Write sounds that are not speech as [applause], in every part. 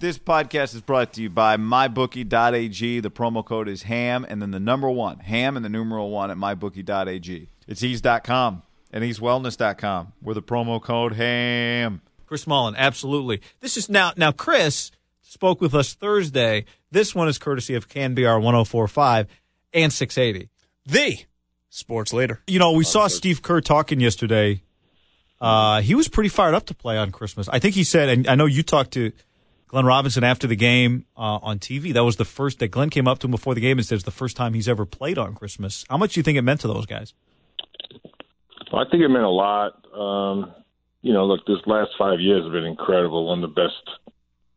This podcast is brought to you by MyBookie.ag. The promo code is HAM and then the number one, HAM and the numeral one at MyBookie.ag. It's eaze.com and eazewellness.com with the promo code HAM. Chris Mullin, absolutely. This is now, now Chris spoke with us Thursday. This one is courtesy of KNBR 1045 and 680. The sports leader. You know, we saw Steve Kerr talking yesterday. Uh, he was pretty fired up to play on Christmas. I think he said, and I know you talked to Glenn Robinson after the game uh, on TV. That was the first that Glenn came up to him before the game and said it's the first time he's ever played on Christmas. How much do you think it meant to those guys? Well, I think it meant a lot. Um, you know, look, this last five years have been incredible. One of the best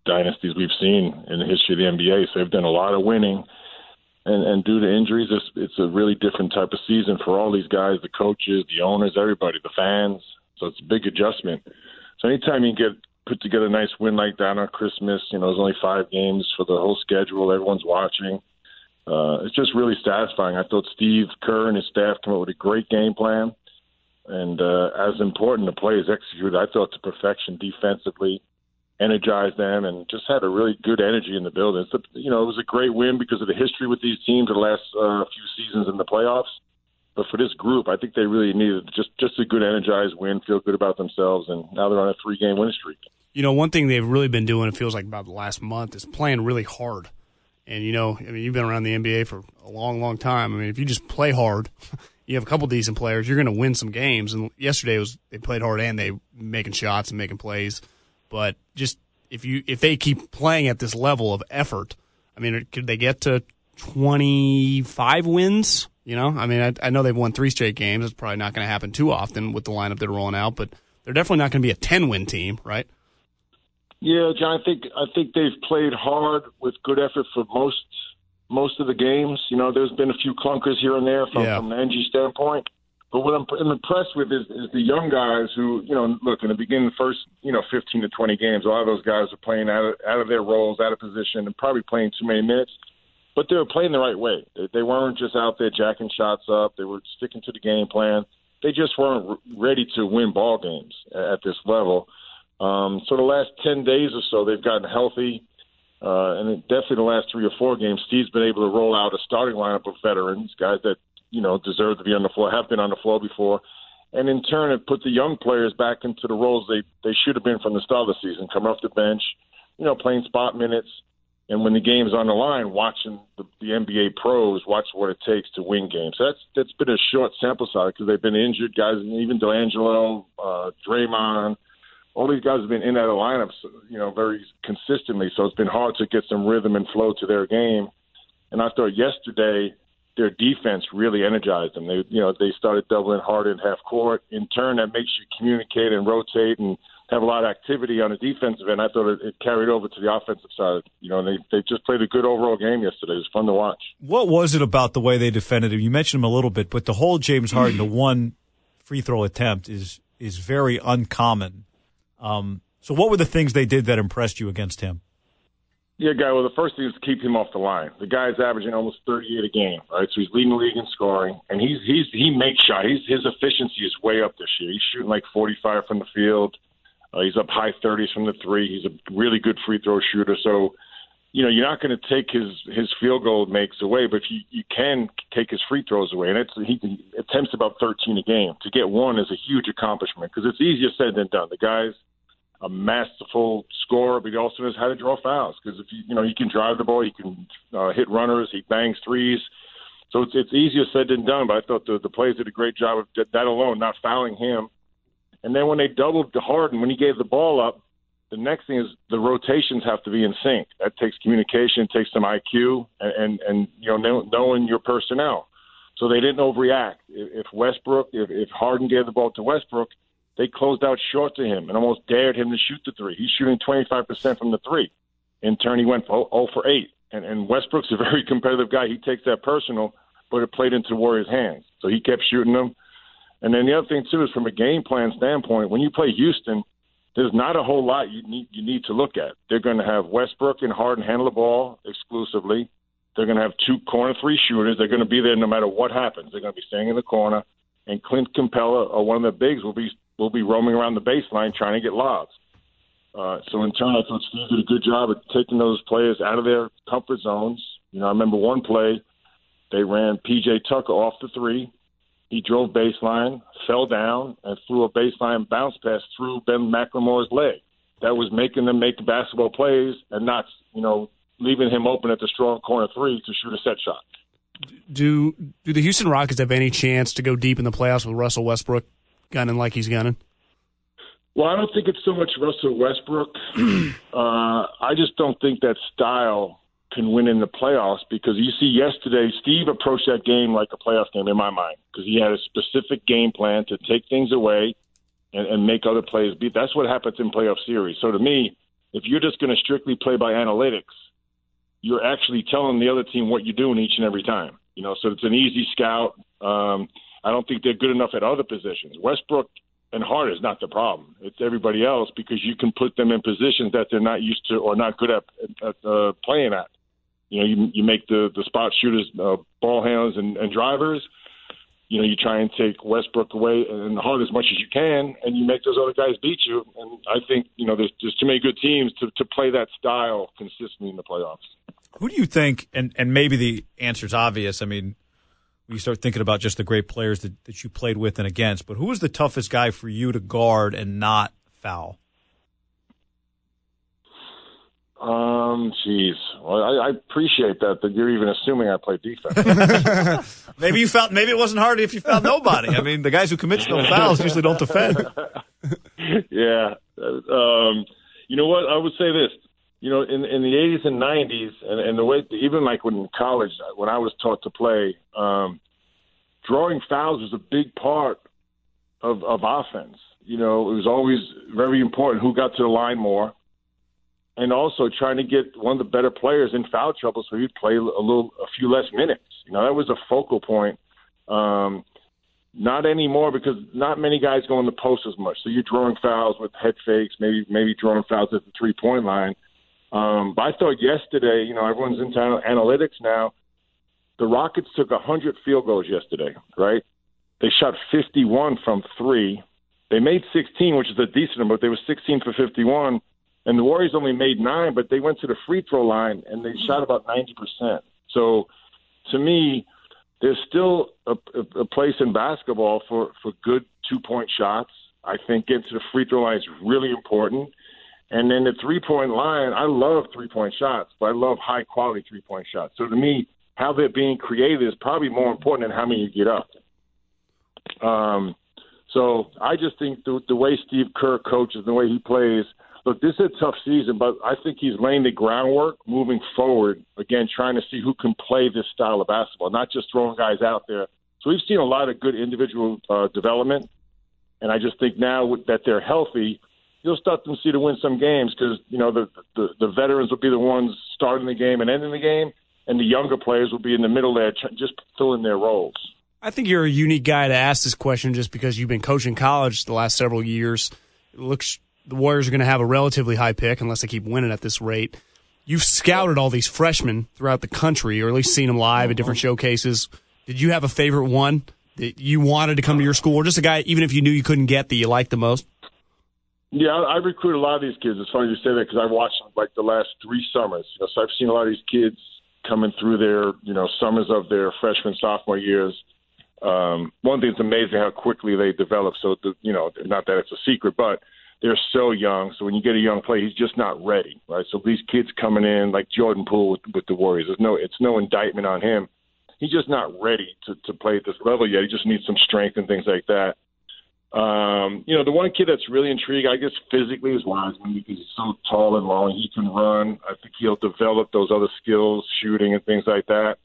dynasties we've seen in the history of the NBA. So they've done a lot of winning. And, and due to injuries, it's, it's a really different type of season for all these guys, the coaches, the owners, everybody, the fans. So it's a big adjustment. So anytime you get put together a nice win like that on Christmas. You know, there's only five games for the whole schedule. Everyone's watching. Uh, it's just really satisfying. I thought Steve Kerr and his staff came up with a great game plan, and uh, as important, the players executed. I thought to perfection defensively, energized them, and just had a really good energy in the building. A, you know, it was a great win because of the history with these teams the last uh, few seasons in the playoffs. But for this group, I think they really needed just just a good energized win, feel good about themselves, and now they're on a three game winning streak. You know, one thing they've really been doing, it feels like about the last month, is playing really hard. And you know, I mean, you've been around the NBA for a long, long time. I mean, if you just play hard, [laughs] you have a couple decent players, you're going to win some games. And yesterday was they played hard and they making shots and making plays. But just if you if they keep playing at this level of effort, I mean, could they get to 25 wins? You know, I mean, I, I know they've won three straight games. It's probably not going to happen too often with the lineup they're rolling out, but they're definitely not going to be a 10 win team, right? Yeah, John. I think I think they've played hard with good effort for most most of the games. You know, there's been a few clunkers here and there from, Yeah. from an NG standpoint. But what I'm, I'm impressed with is, is the young guys who, you know, look in the beginning, the first, you know, 15 to 20 games, a lot of those guys are playing out of, out of their roles, out of position, and probably playing too many minutes. But they were playing the right way. They, they weren't just out there jacking shots up. They were sticking to the game plan. They just weren't ready to win ball games at this level. Um, so the last 10 days or so, they've gotten healthy. Uh, and definitely the last three or four games, Steve's been able to roll out a starting lineup of veterans, guys that, you know, deserve to be on the floor, have been on the floor before. And in turn, it put the young players back into the roles they, they should have been from the start of the season, coming off the bench, you know, playing spot minutes. And when the game's on the line, watching the, the NBA pros watch what it takes to win games. So that's that's been a short sample size because they've been injured guys, even D'Angelo, uh, Draymond, all these guys have been in that lineup, you know, very consistently. So it's been hard to get some rhythm and flow to their game. And I thought yesterday their defense really energized them. They, you know, they started doubling hard in half court. In turn, that makes you communicate and rotate and have a lot of activity on the defensive end. I thought it, it carried over to the offensive side. You know, and they they just played a good overall game yesterday. It was fun to watch. What was it about the way they defended him? You mentioned him a little bit, but the whole James Harden, the [clears throat] one free throw attempt is is very uncommon. Um, So, what were the things they did that impressed you against him? Yeah, guy. Well, the first thing is to keep him off the line. The guy's averaging almost 38 a game, right? So he's leading the league in scoring, and he's he's he makes shots. He's, his efficiency is way up this year. He's shooting like 45 from the field. Uh, he's up high 30s from the three. He's a really good free throw shooter. So, you know, you're not going to take his his field goal makes away, but you you can take his free throws away, and it's he attempts about 13 a game. To get one is a huge accomplishment because it's easier said than done. The guys a masterful scorer, but he also knows how to draw fouls because if you you know he can drive the ball, he can uh, hit runners, he bangs threes. So it's it's easier said than done. But I thought the the players did a great job of that alone, not fouling him. And then when they doubled Harden, when he gave the ball up, the next thing is the rotations have to be in sync. That takes communication, takes some IQ, and and, and you know knowing your personnel. So they didn't overreact. If Westbrook, if, if Harden gave the ball to Westbrook, they closed out short to him and almost dared him to shoot the three. He's shooting 25% from the three. In turn, he went 0 for 8. And, and Westbrook's a [laughs] very competitive guy. He takes that personal, but it played into the Warriors' hands. So he kept shooting them. And then the other thing too is from a game plan standpoint, when you play Houston, there's not a whole lot you need you need to look at. They're going to have Westbrook and Harden handle the ball exclusively. They're going to have two corner three shooters. They're going to be there no matter what happens. They're going to be staying in the corner. And Clint Capela or uh, one of the bigs will be will be roaming around the baseline trying to get lobs. Uh, so in turn, I thought Steve did a good job of taking those players out of their comfort zones. You know, I remember one play they ran PJ Tucker off the three. He drove baseline, fell down, and threw a baseline bounce pass through Ben McLemore's leg. That was making them make basketball plays and not, you know, leaving him open at the strong corner three to shoot a set shot. Do do the Houston Rockets have any chance to go deep in the playoffs with Russell Westbrook gunning like he's gunning? Well, I don't think it's so much Russell Westbrook. [clears throat] uh, I just don't think that style can win in the playoffs because you see yesterday Steve approached that game like a playoff game in my mind because he had a specific game plan to take things away and, and make other players beat. That's what happens in playoff series. So to me, if you're just going to strictly play by analytics, you're actually telling the other team what you're doing each and every time. You know, so it's an easy scout. Um, I don't think they're good enough at other positions. Westbrook and Hart is not the problem. It's everybody else because you can put them in positions that they're not used to or not good at, at uh, playing at. You know, you, you make the the spot shooters, uh, ball handlers, and, and drivers. You know, you try and take Westbrook away and Hart as much as you can, and you make those other guys beat you. And I think you know there's there's too many good teams to to play that style consistently in the playoffs. Who do you think? And and maybe the answer's obvious. I mean, you start thinking about just the great players that, that you played with and against. But who was the toughest guy for you to guard and not foul? Um, jeez. Well, I, I appreciate that that you're even assuming I play defense. [laughs] [laughs] maybe you felt maybe it wasn't hard if you found nobody. I mean, the guys who commit no fouls usually don't defend. [laughs] yeah. Um, you know what? I would say this. You know, in in the 80s and 90s, and, and the way even like when in college, when I was taught to play, um, drawing fouls was a big part of of offense. You know, it was always very important who got to the line more and also trying to get one of the better players in foul trouble so he'd play a little, a few less minutes. You know, that was a focal point. Um, not anymore because not many guys go in the post as much. So you're drawing fouls with head fakes, maybe maybe drawing fouls at the three point line. Um, but I thought yesterday, you know, everyone's into analytics now. The Rockets took 100 field goals yesterday, right? They shot 51 from three. They made 16, which is a decent number. But they were 16 for 51 and the Warriors only made nine, but they went to the free throw line and they shot about ninety percent. So, to me, there's still a, a, a place in basketball for for good two point shots. I think getting to the free throw line is really important. And then the three point line, I love three point shots, but I love high quality three point shots. So to me, how they're being created is probably more important than how many you get up. Um, so I just think the, the way Steve Kerr coaches, the way he plays, look, this is a tough season, but I think he's laying the groundwork moving forward. Again, trying to see who can play this style of basketball, not just throwing guys out there. So we've seen a lot of good individual uh, development, and I just think now that they're healthy, you'll start to see to win some games because you know the, the the veterans will be the ones starting the game and ending the game, and the younger players will be in the middle there, just filling their roles. I think you're a unique guy to ask this question just because you've been coaching college the last several years. It looks the Warriors are going to have a relatively high pick unless they keep winning at this rate. You've scouted all these freshmen throughout the country, or at least seen them live at different showcases. Did you have a favorite one that you wanted to come to your school, or just a guy, even if you knew you couldn't get, that you liked the most? Yeah, I, I recruit a lot of these kids. It's funny you say that because I've watched like the last three summers. You know, so I've seen a lot of these kids coming through their you know summers of their freshman sophomore years. Um, one thing that's amazing how quickly they develop. So the, you know, not that it's a secret, but they're so young. So when you get a young player, he's just not ready, right? So these kids coming in like Jordan Poole with, with the Warriors, there's no, it's no indictment on him. He's just not ready to to play at this level yet. He just needs some strength and things like that. Um, you know, the one kid that's really intrigued, I guess, physically is Wiseman because he's so tall and long. He can run. I think he'll develop those other skills, shooting and things like that.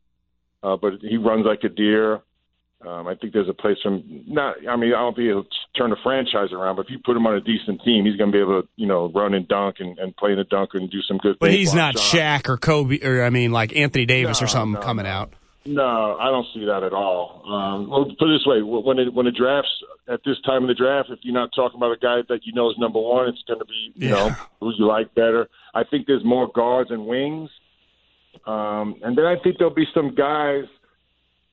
Uh, but he runs like a deer. Um, I think there's a place for him. Not, I mean, I don't think he'll turn the franchise around, but if you put him on a decent team, he's going to be able to, you know, run and dunk and, and play in the dunk and do some good things. But things. he's not. Shaq or Kobe, or I mean, like Anthony Davis or something no, coming no. out. No, I don't see that at all. Um, well, put it this way: when it, when the drafts at this time of the draft, if you're not talking about a guy that you know is number one, it's going to be you Yeah. know who you like better. I think there's more guards and wings, um, and then I think there'll be some guys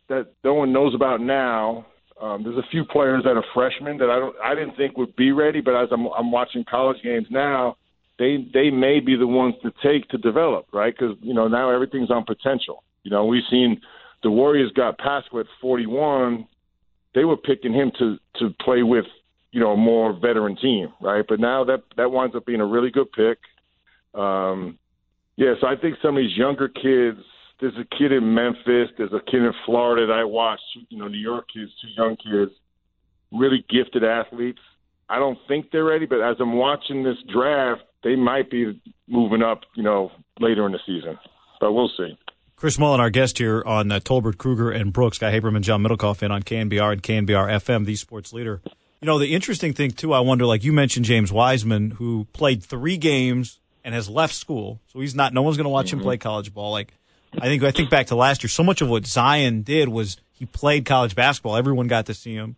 that no one knows about now. Um, there's a few players that are freshmen that I don't, I didn't think would be ready, but as I'm, I'm watching college games now, they they may be the ones to take to develop, right? Because you know now everything's on potential. You know, we've seen the Warriors got Paschall at 41. They were picking him to to play with, you know, a more veteran team, right? But now that that winds up being a really good pick. Um, yeah, so I think some of these younger kids. There's a kid in Memphis. There's a kid in Florida that I watched. You know, New York kids, two young kids, really gifted athletes. I don't think they're ready, but as I'm watching this draft, they might be moving up. You know, later in the season, but we'll see. Chris Mullin, our guest here on uh, Tolbert, Krueger, and Brooks. Guy Haberman, John Middlekauff, in on KNBR and KNBR FM, the sports leader. You know, the interesting thing, too, I wonder, like you mentioned, James Wiseman, who played three games and has left school. So he's not, no one's going to watch him play college ball. Like, I think, I think back to last year, so much of what Zion did was he played college basketball. Everyone got to see him.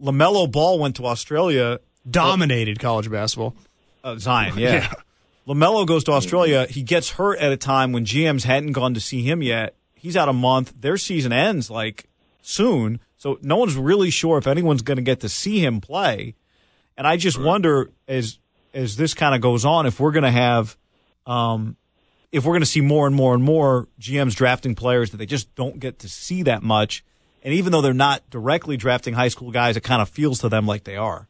LaMelo Ball went to Australia. Dominated college basketball. Uh, Zion, yeah. [laughs] LaMelo goes to Australia. He gets hurt at a time when GMs hadn't gone to see him yet. He's out a month. Their season ends like soon. So no one's really sure if anyone's going to get to see him play. And I just wonder as as this kind of goes on if we're going to have um if we're going to see more and more and more GMs drafting players that they just don't get to see that much. And even though they're not directly drafting high school guys, it kind of feels to them like they are.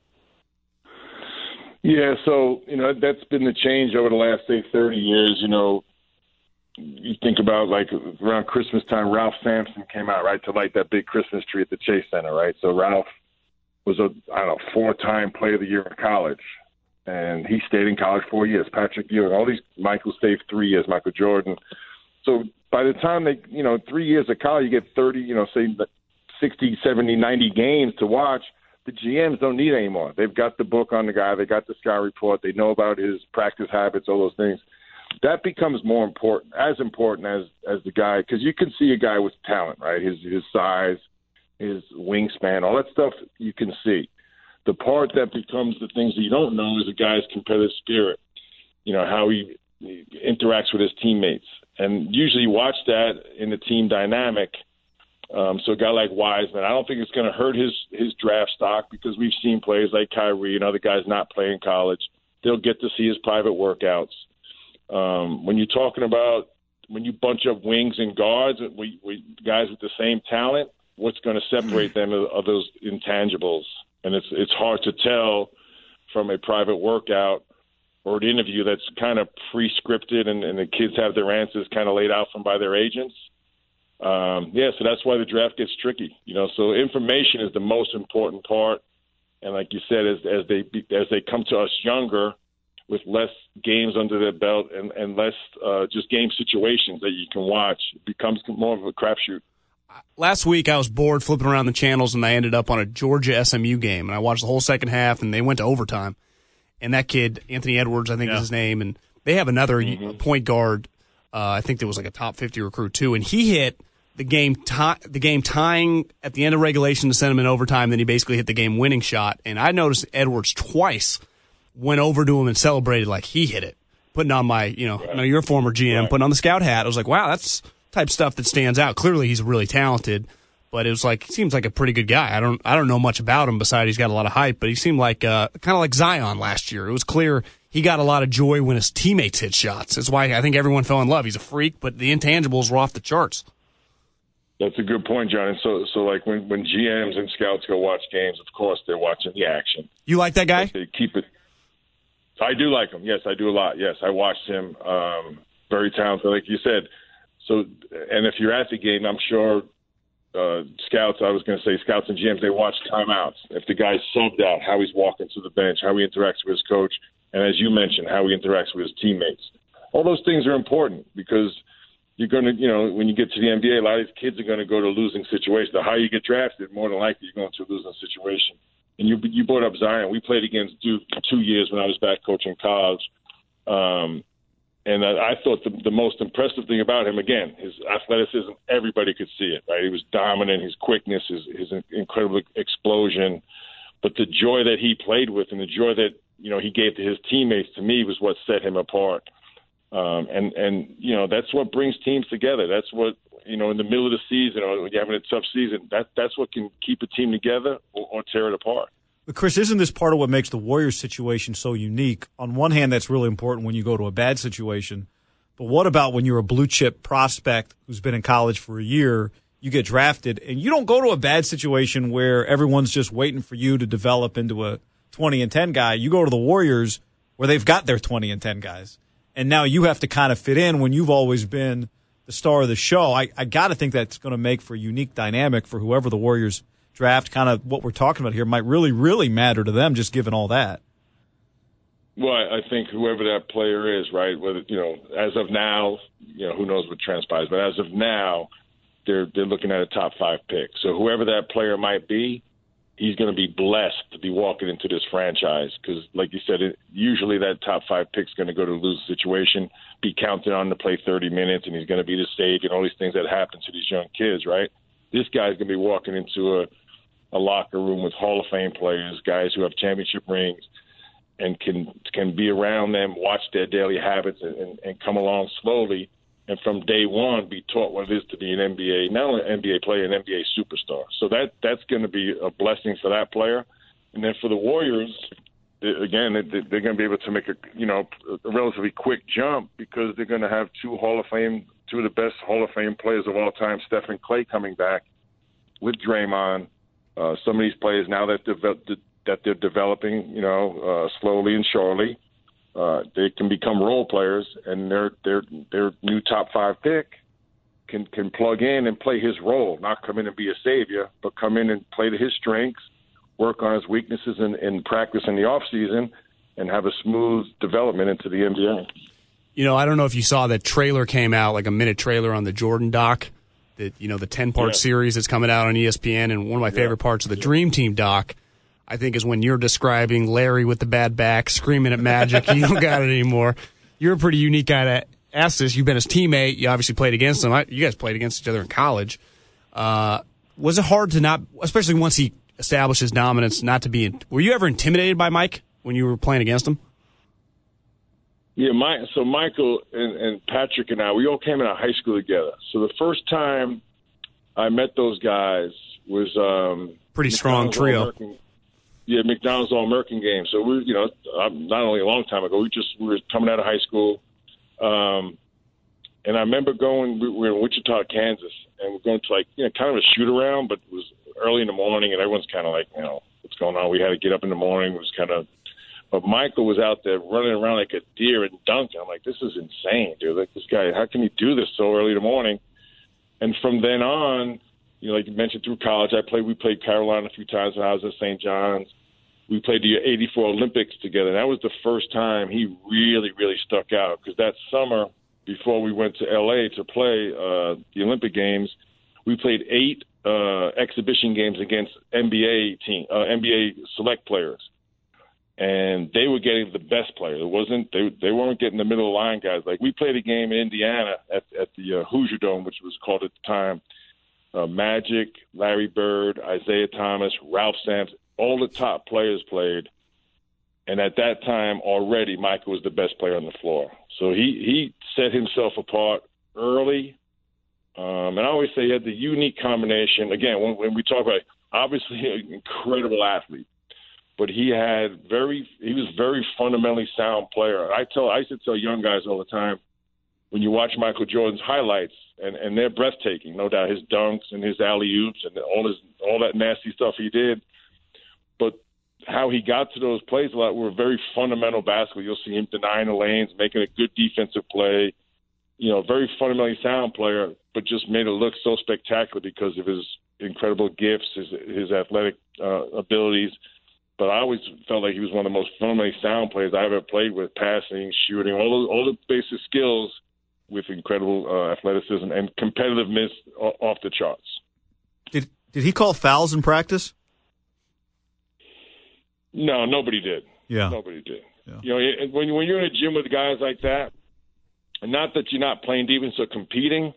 Yeah, so you know that's been the change over the last say thirty years. You know, you think about like around Christmas time, Ralph Sampson came out right to light that big Christmas tree at the Chase Center, right? So Ralph was a I don't know four time Player of the Year in college, and he stayed in college four years. Patrick Ewing, all these Michael stayed three years. Michael Jordan. So by the time they you know three years of college, you get thirty, you know, say 60, 70, 90 games to watch the GMs don't need anymore. They've got the book on the guy. They got the scout report. They know about his practice habits, all those things. That becomes more important, as important as as the guy, because you can see a guy with talent, right? His his size, his wingspan, all that stuff you can see. The part that becomes the things that you don't know is a guy's competitive spirit. You know how he, he interacts with his teammates, and usually you watch that in the team dynamic. Um, so a guy like Wiseman, I don't think it's going to hurt his his draft stock because we've seen players like Kyrie and other guys not playing college. They'll get to see his private workouts. Um, when you're talking about when you bunch up wings and guards, we, we guys with the same talent, what's going to separate them are, are those intangibles, and it's it's hard to tell from a private workout or an interview that's kind of pre-scripted and, and the kids have their answers kind of laid out from by their agents. Um, yeah, so that's why the draft gets tricky. You know, so information is the most important part, and like you said, as as they be- as they come to us younger, with less games under their belt and and less uh, just game situations that you can watch, it becomes more of a crapshoot. last week I was bored flipping around the channels and I ended up on a Georgia SMU game and I watched the whole second half and they went to overtime. And that kid, Anthony Edwards, I think is his name, and they have another point guard. Uh, I think there was like a top fifty recruit too, and he hit the game tie, the game tying at the end of regulation to send him in overtime. Then he basically hit the game winning shot. And I noticed Edwards twice went over to him and celebrated like he hit it, putting on my, you know, I know you're a former GM, Right. putting on the scout hat. I was like, wow, that's type stuff that stands out. Clearly, he's really talented, but it was like, he seems like a pretty good guy. I don't, I don't know much about him besides he's got a lot of hype, but he seemed like, uh, kind of like Zion last year. It was clear he got a lot of joy when his teammates hit shots. That's why I think everyone fell in love. He's a freak, but the intangibles were off the charts. That's a good point, John. And so, so like when when GMs and scouts go watch games, of course they're watching the action. You like that guy? They keep it. I do like him. Yes, I do a lot. Yes, I watched him. Um, very talented, like you said. So, and if you're at the game, I'm sure uh, scouts. I was going to say scouts and GMs. They watch timeouts. If the guy's subbed out, how he's walking to the bench, how he interacts with his coach, and as you mentioned, how he interacts with his teammates. All those things are important because you're going to, you know, when you get to the NBA, a lot of these kids are going to go to losing situations. The higher you get drafted, more than likely you're going to a losing situation. And you you brought up Zion. We played against Duke two years when I was back coaching college. Um, and I, I thought the, the most impressive thing about him, again, his athleticism, everybody could see it, right? He was dominant, his quickness, his, his incredible explosion. But the joy that he played with and the joy that, you know, he gave to his teammates, to me, was what set him apart. Um, and, and, you know, that's what brings teams together. That's what, you know, in the middle of the season or when you're having a tough season, that, that's what can keep a team together or, or tear it apart. But Chris, isn't this part of what makes the Warriors situation so unique? On one hand, that's really important when you go to a bad situation. But what about when you're a blue chip prospect who's been in college for a year, you get drafted, and you don't go to a bad situation where everyone's just waiting for you to develop into a 20 and 10 guy. You go to the Warriors where they've got their 20 and 10 guys. And now you have to kind of fit in when you've always been the star of the show. I, I got to think that's going to make for a unique dynamic for whoever the Warriors draft. Kind of what we're talking about here might really, really matter to them, just given all that. Well, I think whoever that player is, right? Whether you know, as of now, you know, who knows what transpires, but as of now, they're they're looking at a top five pick. So whoever that player might be, he's going to be blessed to be walking into this franchise because, like you said, it, usually that top five pick's going to go to lose situation, be counted on to play 30 minutes, and he's going to be the stage and all these things that happen to these young kids, right? This guy's going to be walking into a a locker room with Hall of Fame players, guys who have championship rings, and can can be around them, watch their daily habits, and, and, and come along slowly. And from day one, be taught what it is to be an NBA, not only an NBA player, an NBA superstar. So that that's going to be a blessing for that player. And then for the Warriors, again, they- they're going to be able to make a you know a relatively quick jump because they're going to have two Hall of Fame, two of the best Hall of Fame players of all time, Steph and Klay, coming back with Draymond. Uh, some of these players now that develop, that they're developing, you know, uh, slowly and surely, uh, they can become role players, and their their their new top five pick can can plug in and play his role, not come in and be a savior, but come in and play to his strengths, work on his weaknesses in, in practice in the off season, and have a smooth development into the NBA. You know, I don't know if you saw that trailer came out, like a minute trailer on the Jordan doc, that you know the ten part Yeah. series that's coming out on ESPN. And one of my favorite parts of the Dream Team doc, I think, is when you're describing Larry with the bad back, screaming at Magic. [laughs] you don't got it anymore. You're a pretty unique guy to ask this. You've been his teammate. You obviously played against him. You guys played against each other in college. Uh, was it hard to not, especially once he established his dominance, not to be? Were you ever intimidated by Mike when you were playing against him? Yeah, my so Michael and, and Patrick and I, we all came out of high school together. So the first time I met those guys was um Pretty strong trio. Yeah, McDonald's All American game. So we, you know, not only a long time ago, we just we were coming out of high school, um, and I remember going. We were in Wichita, Kansas, and we're going to like you know kind of a shoot around, but it was early in the morning, and everyone's kind of like, you know, what's going on? We had to get up in the morning. It was kind of but Michael was out there running around like a deer and dunking. I'm like, this is insane, dude. Like this guy, how can he do this so early in the morning? And from then on, you know, like you mentioned through college, I played. We played Carolina a few times when I was at St. John's. We played the '84 Olympics together. That was the first time he really, really stuck out because that summer before we went to LA to play uh, the Olympic Games, we played eight uh, exhibition games against NBA team, uh, NBA select players and they were getting the best players. It wasn't they they weren't getting the middle line guys. Like we played a game in Indiana at at the uh, Hoosier Dome, which was called at the time uh, Magic, Larry Bird, Isiah Thomas, Ralph Sampson. All the top players played, And at that time, already, Michael was the best player on the floor. So he, he set himself apart early. Um, and I always say he had the unique combination. Again, when, when we talk about obviously an incredible athlete, but he had very he was very fundamentally sound player. I tell I used to tell young guys all the time when you watch Michael Jordan's highlights and and they're breathtaking, no doubt his dunks and his alley oops and all his all that nasty stuff he did, but how he got to those plays a lot were very fundamental basketball. You'll see him denying the lanes, making a good defensive play. You know, very fundamentally sound player, but just made it look so spectacular because of his incredible gifts, his his athletic uh, abilities but I always felt like he was one of the most fundamentally sound players I ever played with, passing, shooting, all the, all the basic skills with incredible uh, athleticism and competitiveness off the charts. Did did he call fouls in practice? No, nobody did. Yeah, nobody did. Yeah. You know, when when you're in a gym with guys like that, and not that you're not playing defense or competing,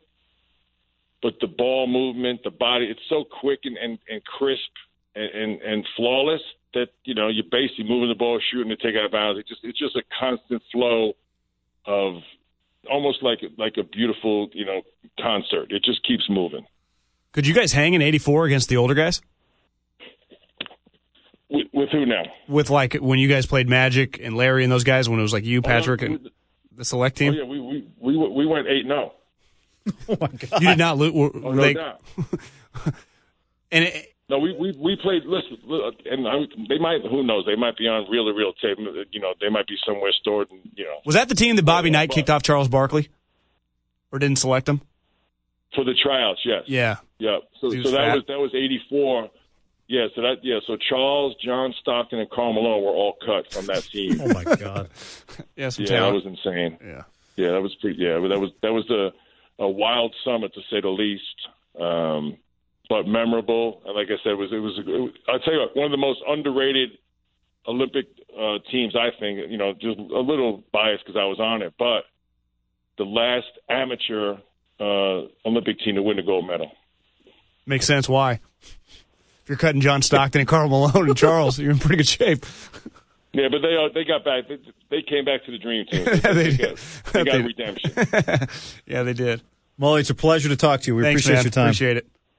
but the ball movement, the body—it's so quick and, and, and crisp and, and, and flawless that you know you're basically moving the ball, shooting to take out of bounds. It just it's just a constant flow of almost like like a beautiful you know concert. It just keeps moving. Could you guys hang in '84 against the older guys? With, with, who now? With like when you guys played Magic and Larry and those guys when it was like you, oh, Patrick, oh, and the select team. Oh yeah, we we we, we went eight no. Oh. [laughs] oh my god! You did not lose. Oh, no they, doubt. [laughs] and it, no, we we we played. Listen, and I, they might. Who knows? They might be on reel to reel tape. You know, they might be somewhere stored. And, you know, was that the team that Bobby Knight kicked off Charles Barkley, or didn't select him for the tryouts? Yes. Yeah. Yeah. So, so that was that was eighty four. Yeah. So that yeah. So Charles, John Stockton, and Karl Malone were all cut from that team. [laughs] oh my God. yeah. yeah. Talent. That was insane. Yeah. Yeah. That was pretty. Yeah. That was that was a a wild summit to say the least. Um, but memorable. And like I said, it was it was. It, I'll tell you what, one of the most underrated Olympic uh, teams. I think you know, just a little biased because I was on it, but the last amateur uh, Olympic team to win a gold medal. Makes sense. Why? If you're cutting John Stockton and Karl Malone and Charles, you're in pretty good shape. Yeah, but they uh, they got back. They, they, came back to the dream team. [laughs] They, they, got, they got [laughs] redemption. [laughs] yeah, they did. Mully, it's a pleasure to talk to you. We Thanks, appreciate man. your time. Appreciate it.